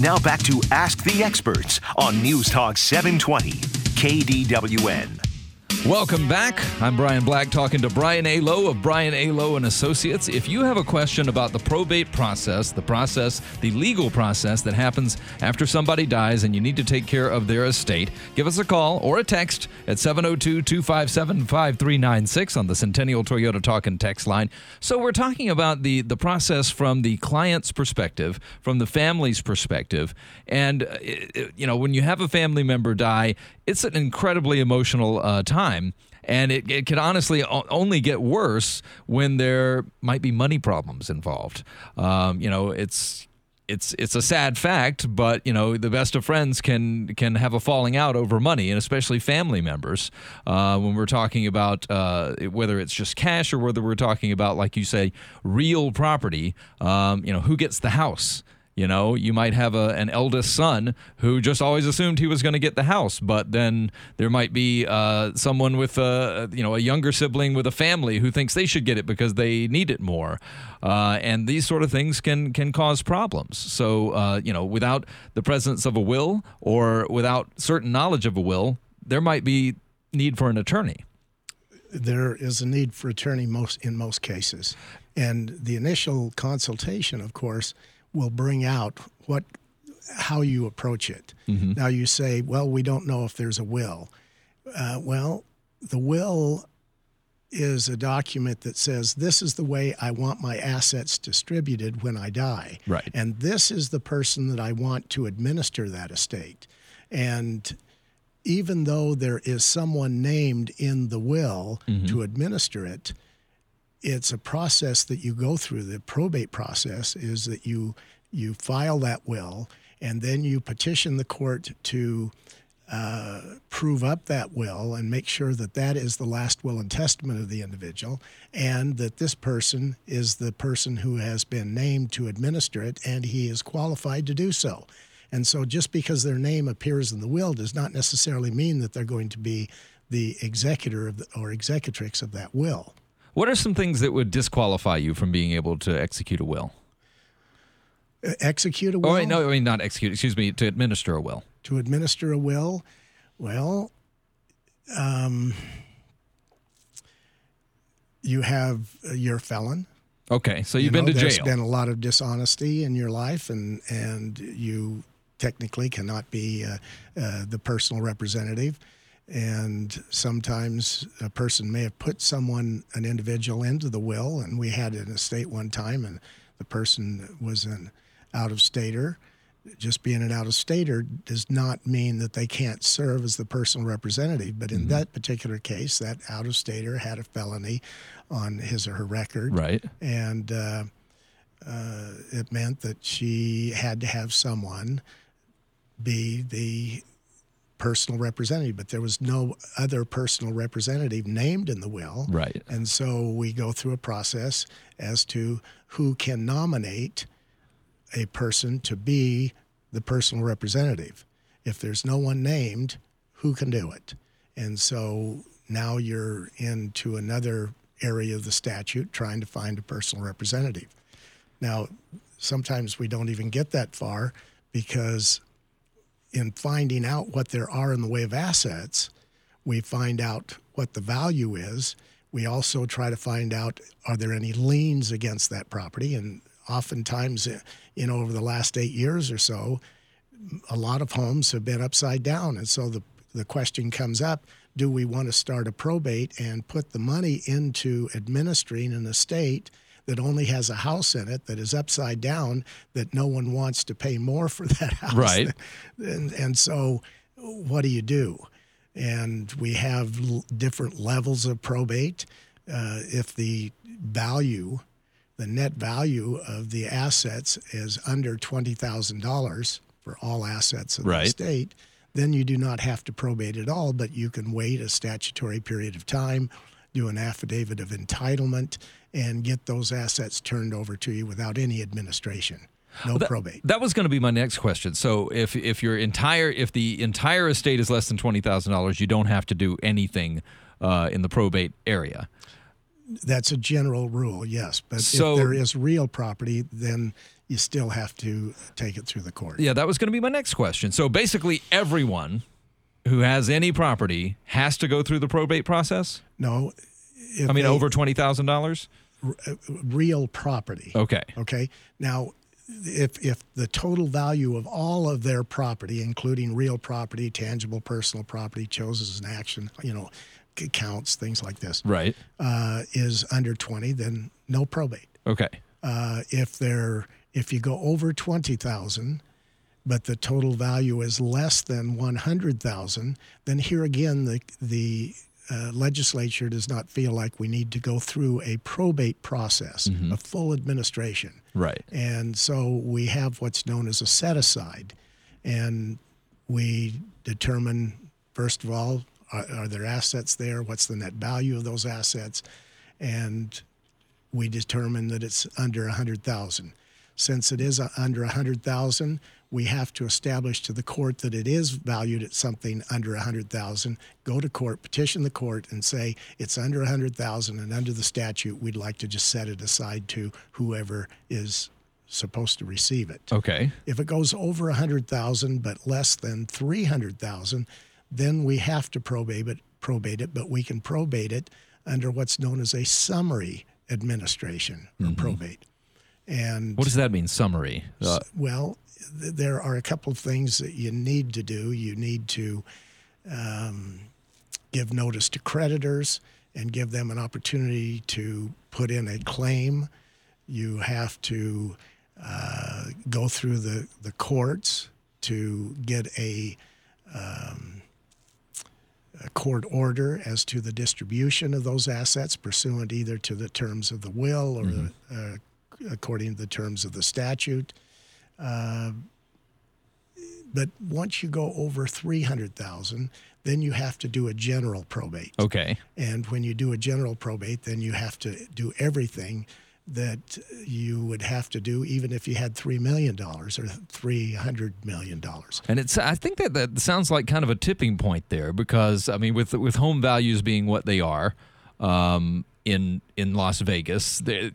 Now back to Ask the Experts on News Talk 720, KDWN. Welcome back. I'm Brian Black talking to Brian A. Lowe of Brian A. Lowe and Associates. If you have a question about the probate process, the process, the legal process that happens after somebody dies and you need to take care of their estate, give us a call or a text at 702-257-5396 on the Centennial Toyota Talk and Text line. So we're talking about the the process from the client's perspective, from the family's perspective, and uh, it, you know, when you have a family member die, it's an incredibly emotional uh, time. And it, it can honestly only get worse when there might be money problems involved. Um, you know, it's it's it's a sad fact, but you know the best of friends can can have a falling out over money, and especially family members. Uh, when we're talking about uh, whether it's just cash or whether we're talking about, like you say, real property. Um, you know, who gets the house? You know, you might have a, an eldest son who just always assumed he was going to get the house, but then there might be uh, someone with a you know a younger sibling with a family who thinks they should get it because they need it more, uh, and these sort of things can can cause problems. So uh, you know, without the presence of a will or without certain knowledge of a will, there might be need for an attorney. There is a need for attorney most in most cases, and the initial consultation, of course will bring out what how you approach it. Mm-hmm. Now you say, well, we don't know if there's a will. Uh, well, the will is a document that says this is the way I want my assets distributed when I die. Right. And this is the person that I want to administer that estate. And even though there is someone named in the will mm-hmm. to administer it, it's a process that you go through. The probate process is that you you file that will, and then you petition the court to uh, prove up that will and make sure that that is the last will and testament of the individual, and that this person is the person who has been named to administer it, and he is qualified to do so. And so, just because their name appears in the will does not necessarily mean that they're going to be the executor the, or executrix of that will. What are some things that would disqualify you from being able to execute a will? Uh, execute a will? Oh, wait, no, I mean, not execute, excuse me, to administer a will. To administer a will? Well, um, you have, uh, you're a felon. Okay, so you've you know, been to there's jail. There's been a lot of dishonesty in your life, and, and you technically cannot be uh, uh, the personal representative and sometimes a person may have put someone an individual into the will and we had an estate one time and the person was an out of stater just being an out of stater does not mean that they can't serve as the personal representative but in mm-hmm. that particular case that out of stater had a felony on his or her record. Right. And uh, uh, it meant that she had to have someone be the personal representative, but there was no other personal representative named in the will. Right. And so we go through a process as to who can nominate a person to be the personal representative. If there's no one named, who can do it? And so now you're into another area of the statute trying to find a personal representative. Now, sometimes we don't even get that far because in finding out what there are in the way of assets, we find out what the value is. We also try to find out are there any liens against that property? And oftentimes, eh, you know, over the last eight years or so, a lot of homes have been upside down. And so the, the question comes up do we want to start a probate and put the money into administering an estate? That only has a house in it that is upside down that no one wants to pay more for that house. Right. And, and so what do you do? And we have l- different levels of probate. Uh, if the value, the net value of the assets is under $20,000 for all assets of right. the estate, then you do not have to probate at all, but you can wait a statutory period of time, do an affidavit of entitlement, and get those assets turned over to you without any administration. No well, that, probate. That was going to be my next question. So if if your entire if the entire estate is less than twenty thousand dollars, you don't have to do anything uh, in the probate area. That's a general rule, yes. But so, if there is real property, then you still have to take it through the court. Yeah, that was going to be my next question. So basically, everyone who has any property has to go through the probate process. No, if I mean, they- over twenty thousand dollars. Real property. Okay. Okay. Now, if if the total value of all of their property, including real property, tangible personal property, chosen as an action, you know, counts things like this, Right. uh, is under twenty, then no probate. Okay. Uh, if they're if you go over twenty thousand, but the total value is less than one hundred thousand, then here again the the uh, legislature does not feel like we need to go through a probate process, a full administration. Right. And so we have what's known as a set aside. And we determine, first of all, are, are there assets there? What's the net value of those assets? And we determine that it's under 100,000. Since it is under 100,000, we have to establish to the court that it is valued at something under 100,000. Go to court, petition the court, and say it's under 100,000, and under the statute, we'd like to just set it aside to whoever is supposed to receive it. Okay. If it goes over 100,000 but less than 300,000, then we have to probate it, probate it, but we can probate it under what's known as a summary administration or mm-hmm. probate. And What does that mean? Summary. Uh, well, th- there are a couple of things that you need to do. You need to um, give notice to creditors and give them an opportunity to put in a claim. You have to uh, go through the, the courts to get a, um, a court order as to the distribution of those assets pursuant either to the terms of the will or the, uh, according to the terms of the statute. Uh, but once you go over 300,000, then you have to do a general probate. okay. And when you do a general probate, then you have to do everything that you would have to do even if you had $3 million or $300 million. And it's I think that that sounds like kind of a tipping point there because I mean with with home values being what they are um, in in Las Vegas, there,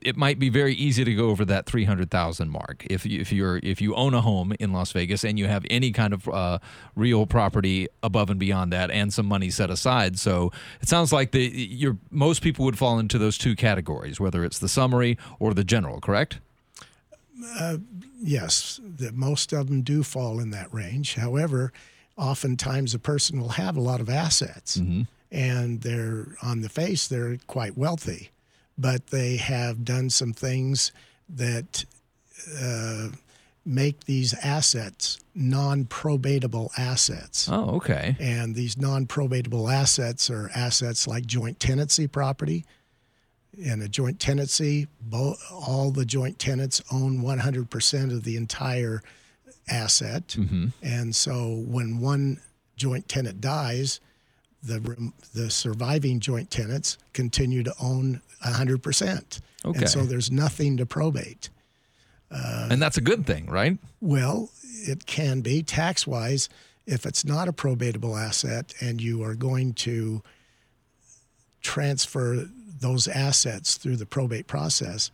it might be very easy to go over that three hundred thousand mark if you, if you're if you own a home in Las Vegas and you have any kind of uh, real property above and beyond that and some money set aside. So it sounds like the you're most people would fall into those two categories, whether it's the summary or the general. Correct? Yes, that most of them do fall in that range. However, oftentimes a person will have a lot of assets and they're on the face, they're quite wealthy, but they have done some things that uh, make these assets non probatable assets. Oh, okay. And these non probatable assets are assets like joint tenancy property. In a joint tenancy, bo- all the joint tenants own 100% of the entire asset. And so when one joint tenant dies, the, the surviving joint tenants continue to own 100%. Okay. And so there's nothing to probate. Uh, and that's a good thing, right? Well, it can be tax wise if it's not a probatable asset and you are going to transfer those assets through the probate process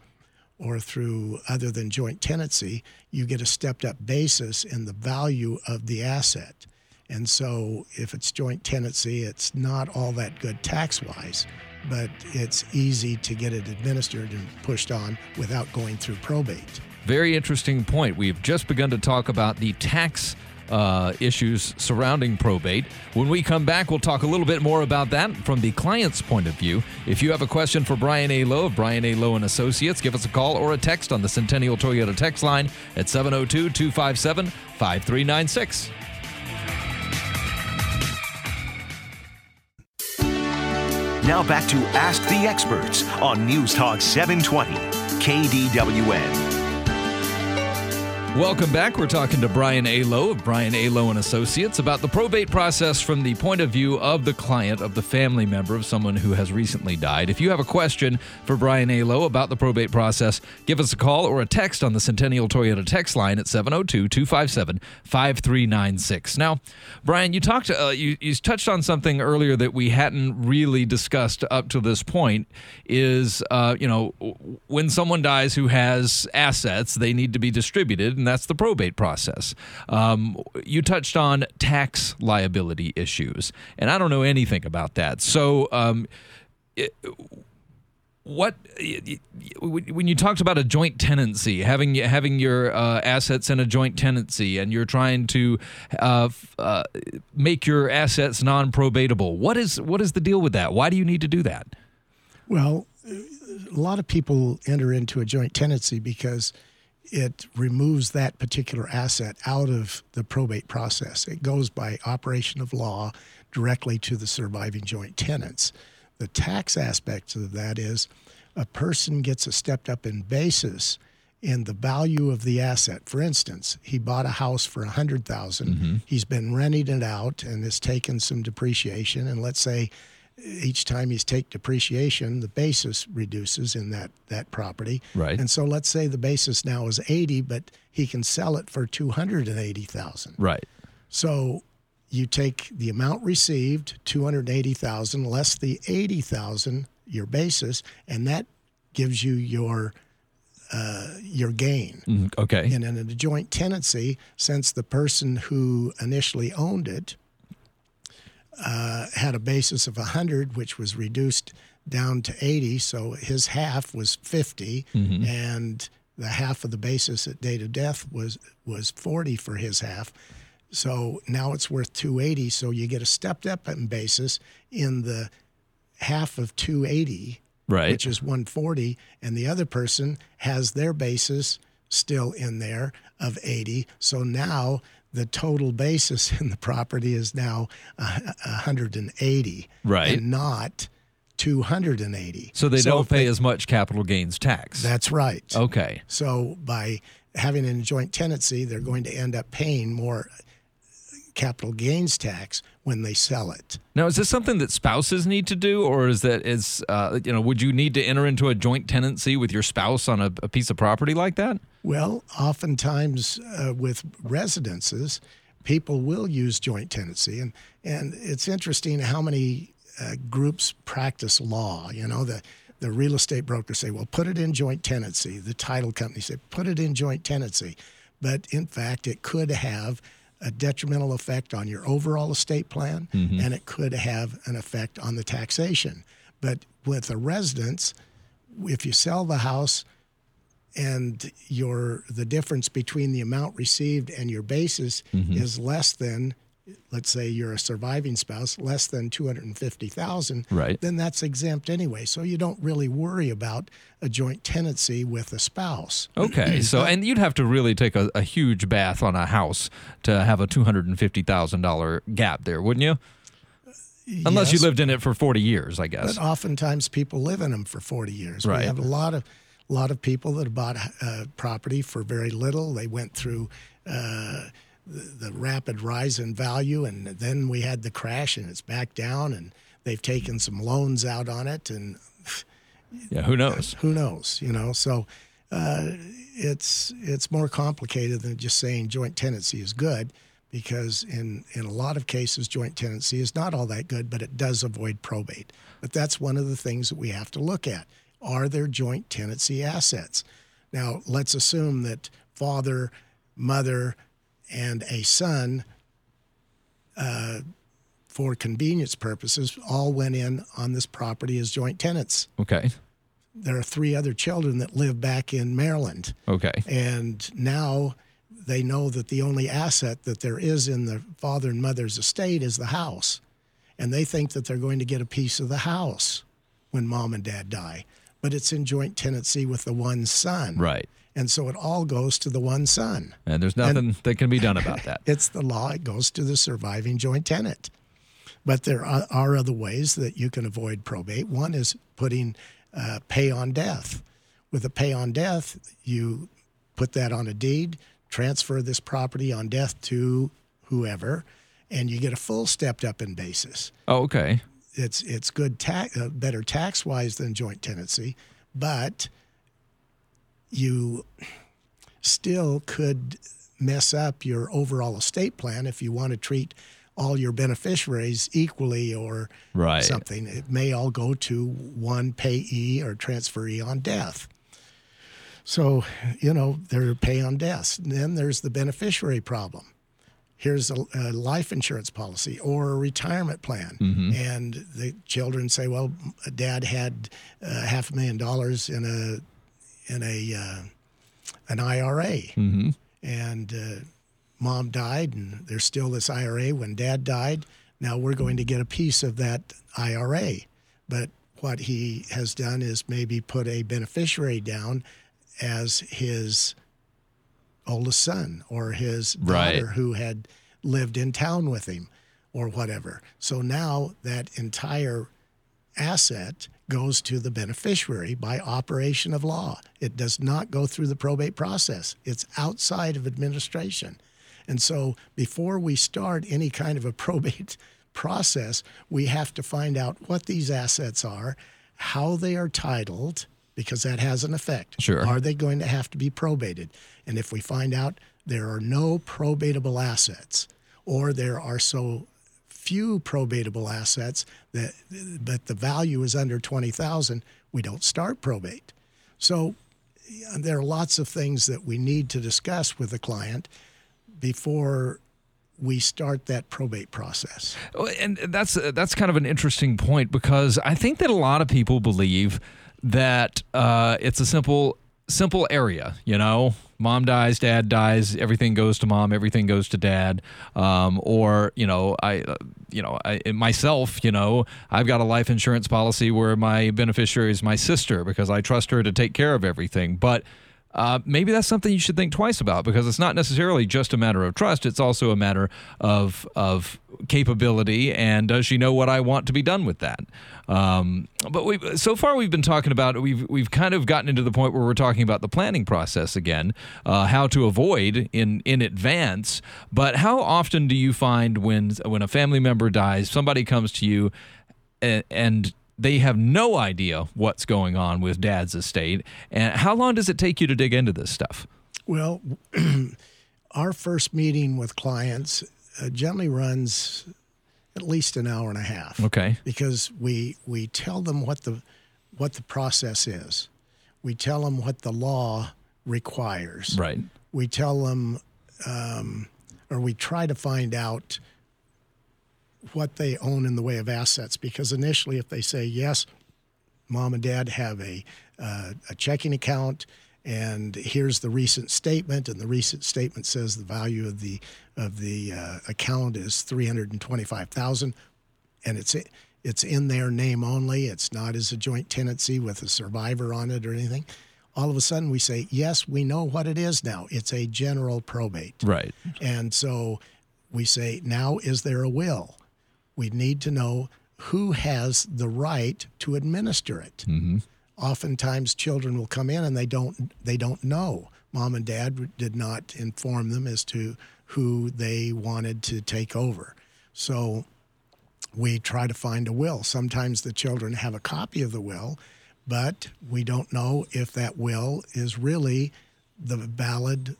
or through other than joint tenancy, you get a stepped up basis in the value of the asset. And so if it's joint tenancy, it's not all that good tax wise, but it's easy to get it administered and pushed on without going through probate. Very interesting point. We've just begun to talk about the tax uh, issues surrounding probate. When we come back, we'll talk a little bit more about that from the client's point of view. If you have a question for Brian A. Lowe of Brian A. Lowe and Associates, give us a call or a text on the Centennial Toyota text line at 702 257 5396. Now back to Ask the Experts on News Talk 720, KDWN. Welcome back. We're talking to Brian A. Lowe of Brian A. Lowe and Associates about the probate process from the point of view of the client, of the family member of someone who has recently died. If you have a question for Brian A. Lowe about the probate process, give us a call or a text on the Centennial Toyota text line at 702-257-5396. Now, Brian, you talked uh, you, you touched on something earlier that we hadn't really discussed up to this point is uh, you know, when someone dies who has assets, they need to be distributed and that's the probate process. Um, you touched on tax liability issues, and I don't know anything about that. So, um, it, what when you talked about a joint tenancy, having having your uh, assets in a joint tenancy, and you're trying to uh, uh, make your assets non-probatable, what is what is the deal with that? Why do you need to do that? Well, a lot of people enter into a joint tenancy because it removes that particular asset out of the probate process. It goes by operation of law directly to the surviving joint tenants. The tax aspect of that is a person gets a stepped up in basis in the value of the asset. For instance, he bought a house for 100,000. Mm-hmm. He's been renting it out and has taken some depreciation and let's say each time you take depreciation, the basis reduces in that that property. Right. And so let's say the basis now is 80, but he can sell it for 280,000. Right. So you take the amount received, 280,000 less the 80,000 your basis, and that gives you your uh, your gain. Mm, okay. And in a joint tenancy, since the person who initially owned it uh, had a basis of 100, which was reduced down to 80. So his half was 50, mm-hmm. and the half of the basis at date of death was was 40 for his half. So now it's worth 280. So you get a stepped up in basis in the half of 280, right. which is 140, and the other person has their basis still in there of 80. So now the total basis in the property is now uh, 180 right. and not 280 so they so don't pay they, as much capital gains tax. That's right. Okay. So by having a joint tenancy they're going to end up paying more capital gains tax when they sell it. Now, is this something that spouses need to do, or is that is uh, you know would you need to enter into a joint tenancy with your spouse on a, a piece of property like that? Well, oftentimes uh, with residences, people will use joint tenancy, and and it's interesting how many uh, groups practice law. You know the the real estate brokers say, well, put it in joint tenancy. The title company say, put it in joint tenancy. But in fact, it could have a detrimental effect on your overall estate plan, mm-hmm. and it could have an effect on the taxation. But with a residence, if you sell the house and your the difference between the amount received and your basis mm-hmm. is less than let's say you're a surviving spouse less than 250,000 right then that's exempt anyway so you don't really worry about a joint tenancy with a spouse okay so and you'd have to really take a, a huge bath on a house to have a $250,000 gap there wouldn't you Unless yes, you lived in it for 40 years, I guess. But oftentimes people live in them for 40 years. Right. We have a lot of a lot of people that bought uh, property for very little. They went through uh, the, the, rapid rise in value, and then we had the crash, and it's back down, and they've taken some loans out on it, and yeah, who knows? Who knows? You know, so uh, it's it's more complicated than just saying joint tenancy is good. Because in, in a lot of cases, joint tenancy is not all that good, but it does avoid probate. But that's one of the things that we have to look at are there joint tenancy assets? Now, let's assume that father, mother, and a son, uh, for convenience purposes, all went in on this property as joint tenants. Okay. There are three other children that live back in Maryland. Okay. And now they know that the only asset that there is in the father and mother's estate is the house. And they think that they're going to get a piece of the house when mom and dad die but it's in joint tenancy with the one son. Right. And so it all goes to the one son. And there's nothing and that can be done about that. it's the law, it goes to the surviving joint tenant. But there are, are other ways that you can avoid probate. One is putting uh, pay on death. With a pay on death, you put that on a deed, transfer this property on death to whoever, and you get a full stepped up in basis. Oh, okay. It's it's good tax, uh, better tax wise than joint tenancy, but you still could mess up your overall estate plan if you want to treat all your beneficiaries equally or Right. something. It may all go to one payee or transferee on death. So, you know, they're pay on death. Then there's the beneficiary problem. Here's a, a life insurance policy or a retirement plan. And the children say, well, dad had uh, half a million dollars in a, in a, uh, an IRA. And uh, mom died, and there's still this IRA when dad died. Now we're going to get a piece of that IRA. But what he has done is maybe put a beneficiary down as his oldest son or his Right. daughter who had lived in town with him or whatever. So now that entire asset goes to the beneficiary by operation of law. It does not go through the probate process. It's outside of administration. And so before we start any kind of a probate process, we have to find out what these assets are, how they are titled, because that has an effect. Sure. Are they going to have to be probated? And if we find out there are no probatable assets, or there are so few probatable assets that but the value is under 20,000, we don't start probate. So there are lots of things that we need to discuss with the client before we start that probate process. And that's that's kind of an interesting point because I think that a lot of people believe that uh, it's a simple simple area. You know, mom dies, dad dies, everything goes to mom, everything goes to dad. Um, or you know, I you know I myself, you know, I've got a life insurance policy where my beneficiary is my sister because I trust her to take care of everything, but uh, maybe that's something you should think twice about because it's not necessarily just a matter of trust. It's also a matter of of capability and does she know what I want to be done with that? Um, but we so far we've been talking about we've we've kind of gotten into the point where we're talking about the planning process again, uh, how to avoid in in advance. But how often do you find when when a family member dies, somebody comes to you and, and they have no idea what's going on with dad's estate. And how long does it take you to dig into this stuff? Well, our first meeting with clients uh, generally runs at least an hour and a half. Okay. Because we we tell them what the what the process is. We tell them what the law requires. Right. We tell them, um, or we try to find out what they own in the way of assets. Because initially, if they say yes, mom and dad have a uh, a checking account, and here's the recent statement, and the recent statement says the value of the of the uh, account is three hundred and twenty five thousand, and it's it's in their name only. It's not as a joint tenancy with a survivor on it or anything. All of a sudden, we say, yes, we know what it is now. It's a general probate. Right. And so we say, now is there a will? We need to know who has the right to administer it. Mm-hmm. Oftentimes, children will come in and they don't they don't know. Mom and dad did not inform them as to who they wanted to take over. So we try to find a will. Sometimes the children have a copy of the will, but we don't know if that will is really the valid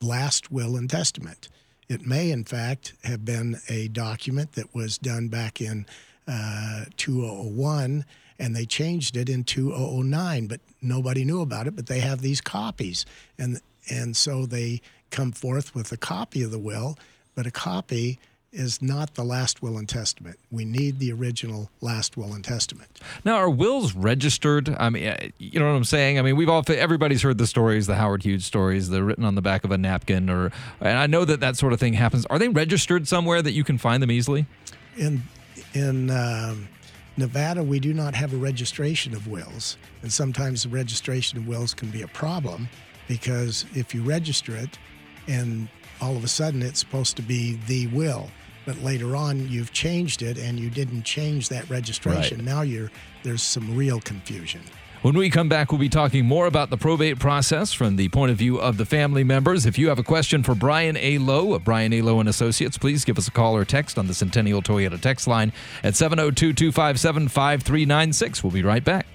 last will and testament. It may, in fact, have been a document that was done back in uh, 2001 and they changed it in 2009, but nobody knew about it. But they have these copies, and and so they come forth with a copy of the will, but a copy is not the last will and testament. We need the original last will and testament. Now, are wills registered? I mean, uh, you know what I'm saying? I mean, we've all everybody's heard the stories, the Howard Hughes stories, they're written on the back of a napkin, or and I know that that sort of thing happens. Are they registered somewhere that you can find them easily? In in um, Nevada, we do not have a registration of wills, and sometimes the registration of wills can be a problem because if you register it, and all of a sudden it's supposed to be the will, but later on you've changed it and you didn't change that registration. Right. Now you're there's some real confusion. When we come back, we'll be talking more about the probate process from the point of view of the family members. If you have a question for Brian A. Lowe of Brian A. Lowe and Associates, please give us a call or text on the Centennial Toyota text line at 702 257 5396. We'll be right back.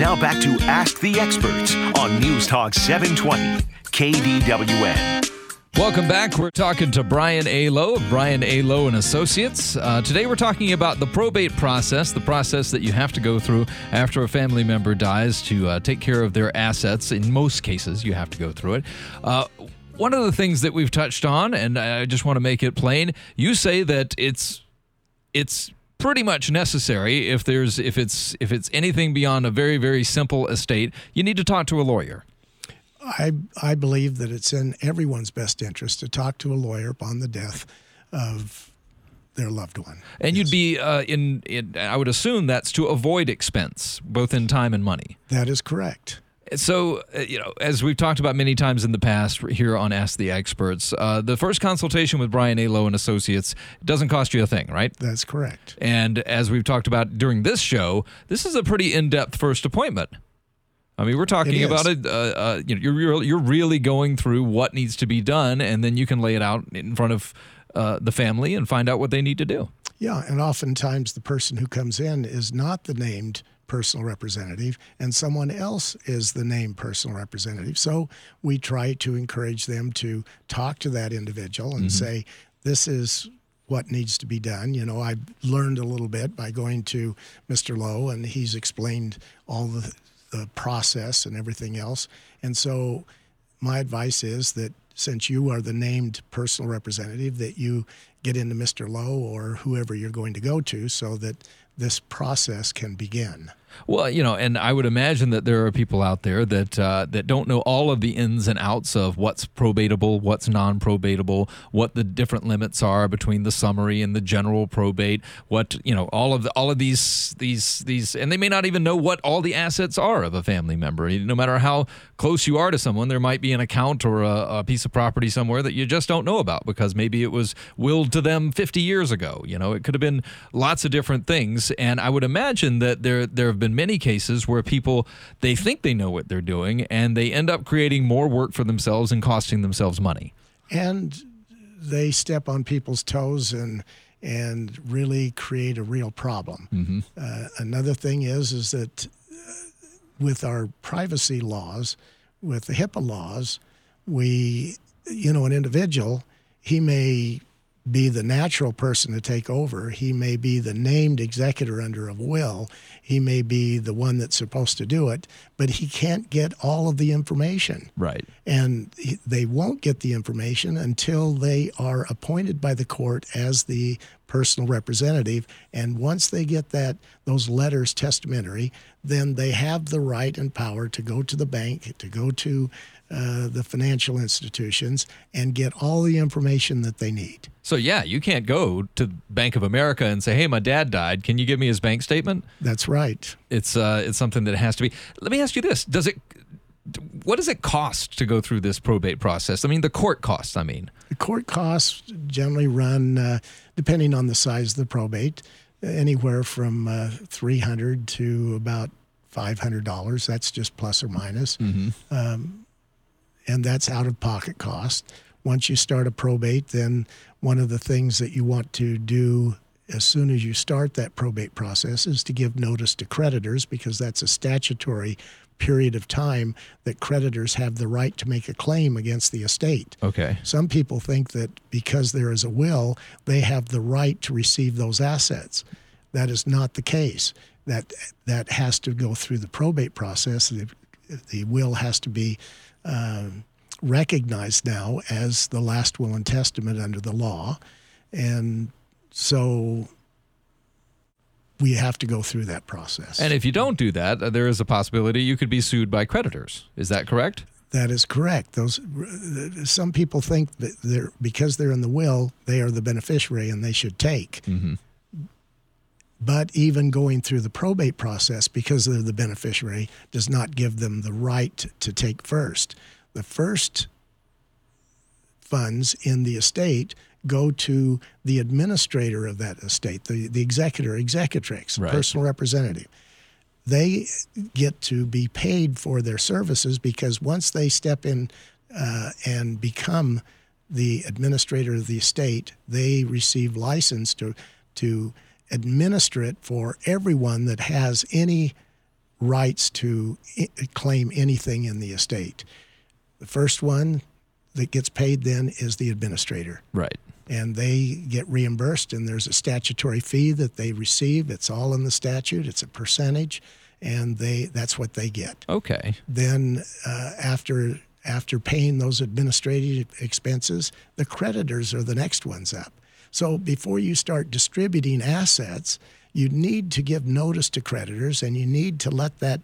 Now back to Ask the Experts on News Talk 720 KDWN. Welcome back. We're talking to Brian A. Lowe of Brian A. Lowe and Associates. Uh, today we're talking about the probate process, the process that you have to go through after a family member dies to uh, take care of their assets. In most cases, you have to go through it. Uh, one of the things that we've touched on, and I just want to make it plain, you say that it's it's pretty much necessary if there's if it's if it's anything beyond a very very simple estate, you need to talk to a lawyer. I, I believe that it's in everyone's best interest to talk to a lawyer upon the death of their loved one. And yes. you'd be uh, in, in, I would assume that's to avoid expense, both in time and money. That is correct. So, uh, you know, as we've talked about many times in the past here on Ask the Experts, uh, the first consultation with Brian A. Lowe and Associates doesn't cost you a thing, right? That's correct. And as we've talked about during this show, this is a pretty in depth first appointment. I mean, we're talking about it. Uh, uh, you know, you're you're really going through what needs to be done, and then you can lay it out in front of uh, the family and find out what they need to do. Yeah, and oftentimes the person who comes in is not the named personal representative, and someone else is the named personal representative. So we try to encourage them to talk to that individual and mm-hmm. say, "This is." What needs to be done. You know, I've learned a little bit by going to Mr. Lowe, and he's explained all the the process and everything else. And so, my advice is that since you are the named personal representative, that you get into Mr. Lowe or whoever you're going to go to so that this process can begin. Well, you know, and I would imagine that there are people out there that uh, that don't know all of the ins and outs of what's probatable, what's non-probatable, what the different limits are between the summary and the general probate. What you know, all of the, all of these these these, and they may not even know what all the assets are of a family member. No matter how close you are to someone, there might be an account or a, a piece of property somewhere that you just don't know about because maybe it was willed to them 50 years ago. You know, it could have been lots of different things, and I would imagine that there there been many cases where people they think they know what they're doing and they end up creating more work for themselves and costing themselves money. And they step on people's toes and and really create a real problem. Mm-hmm. Uh, another thing is is that uh, with our privacy laws, with the HIPAA laws, we you know an individual he may be the natural person to take over. He may be the named executor under a will. He may be the one that's supposed to do it, but he can't get all of the information. Right. And they won't get the information until they are appointed by the court as the personal representative. And once they get that those letters testamentary, then they have the right and power to go to the bank, to go to uh, the financial institutions and get all the information that they need. So yeah, you can't go to Bank of America and say, "Hey, my dad died. Can you give me his bank statement?" That's right. It's uh, it's something that has to be. Let me ask you this: Does it? What does it cost to go through this probate process? I mean, the court costs. I mean, the court costs generally run, uh, depending on the size of the probate, anywhere from uh, three hundred to about five hundred dollars. That's just plus or minus. Mm-hmm. Um, and that's out of pocket cost. Once you start a probate, then one of the things that you want to do as soon as you start that probate process is to give notice to creditors because that's a statutory period of time that creditors have the right to make a claim against the estate. Okay. Some people think that because there is a will, they have the right to receive those assets. That is not the case. That that has to go through the probate process. The, the will has to be um, recognized now as the last will and testament under the law. And so we have to go through that process. And if you don't do that, uh, there is a possibility you could be sued by creditors. Is that correct? That is correct. Those some people think that they're because they're in the will, they are the beneficiary and they should take. Mm-hmm. But even going through the probate process, because they're the beneficiary, does not give them the right to take first. The first funds in the estate go to the administrator of that estate, the, the executor, executrix, Right. personal representative. They get to be paid for their services because once they step in uh, and become the administrator of the estate, they receive license to to administer it for everyone that has any rights to claim anything in the estate. The first one that gets paid then is the administrator Right. and they get reimbursed and there's a statutory fee that they receive it's all in the statute it's a percentage and they that's what they get Okay. then uh, after after paying those administrative expenses the creditors are the next ones up so before you start distributing assets you need to give notice to creditors and you need to let that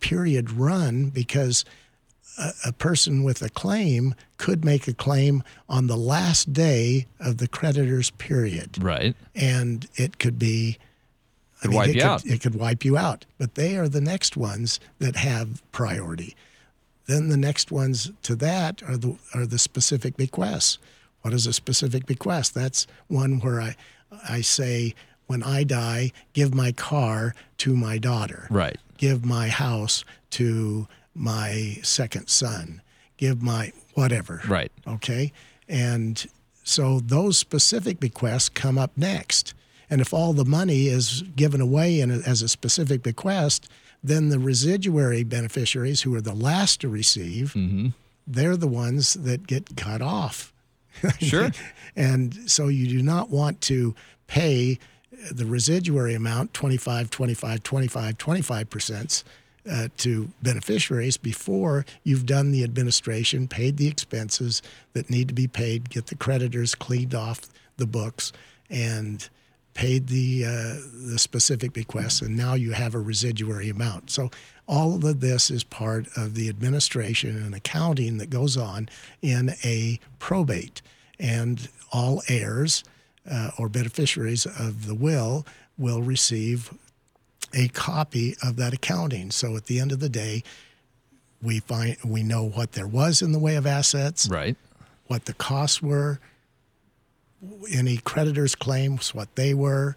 period run because a, a person with a claim could make a claim on the last day of the creditor's period Right. and it could be Could wipe it you could, out. It could wipe you out. But they are the next ones that have priority. Then the next ones to that are the are the specific bequests. What is a specific bequest? That's one where I I say when I die, give my car to my daughter Right. give my house to my second son, give my whatever. Right. Okay. And so those specific bequests come up next. And if all the money is given away in a, as a specific bequest, then the residuary beneficiaries, who are the last to receive, mm-hmm. they're the ones that get cut off. Sure. And so you do not want to pay the residuary amount 25, 25, 25, 25% uh, to beneficiaries before you've done the administration, paid the expenses that need to be paid, get the creditors cleaned off the books, and paid the uh, the specific bequests, and now you have a residuary amount. So all of this is part of the administration and accounting that goes on in a probate, and all heirs uh, or beneficiaries of the will will receive a copy of that accounting. So at the end of the day, we find we know what there was in the way of assets, Right. what the costs were, any creditors' claims, what they were,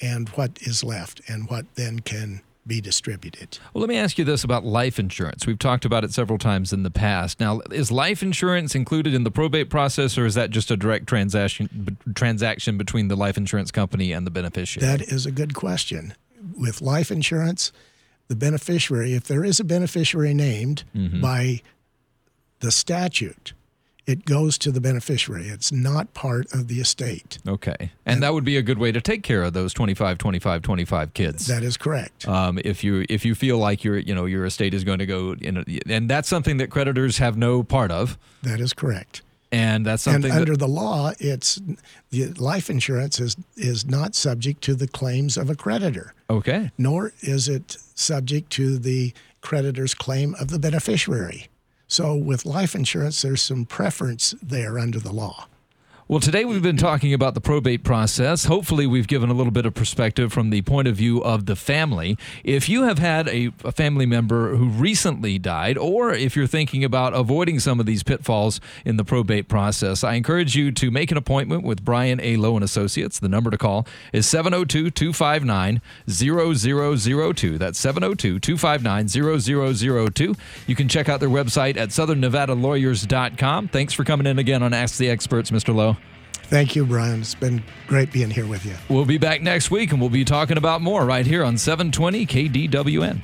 and what is left, and what then can be distributed. Well, let me ask you this about life insurance. We've talked about it several times in the past. Now, is life insurance included in the probate process, or is that just a direct transaction b- transaction between the life insurance company and the beneficiary? That is a good question. With life insurance, the beneficiary, if there is a beneficiary named mm-hmm. by the statute, it goes to the beneficiary. It's not part of the estate. okay, and that would be a good way to take care of those 25, 25, 25 kids. That is correct. um, if you if you feel like your you know your estate is going to go in, a, and that's something that creditors have no part of, That is correct. and that's And something that, under the law, it's the life insurance is is not subject to the claims of a creditor, okay. nor is it subject to the creditor's claim of the beneficiary. So with life insurance, there's some preference there under the law. Well, today we've been talking about the probate process. Hopefully, we've given a little bit of perspective from the point of view of the family. If you have had a, a family member who recently died, or if you're thinking about avoiding some of these pitfalls in the probate process, I encourage you to make an appointment with Brian A. Lowe and Associates. The number to call is 702 259 0002. That's 702 259 0002. You can check out their website at southernnevadalawyers.com. Thanks for coming in again on Ask the Experts, Mr. Lowe. Thank you, Brian. It's been great being here with you. We'll be back next week and we'll be talking about more right here on 720 KDWN.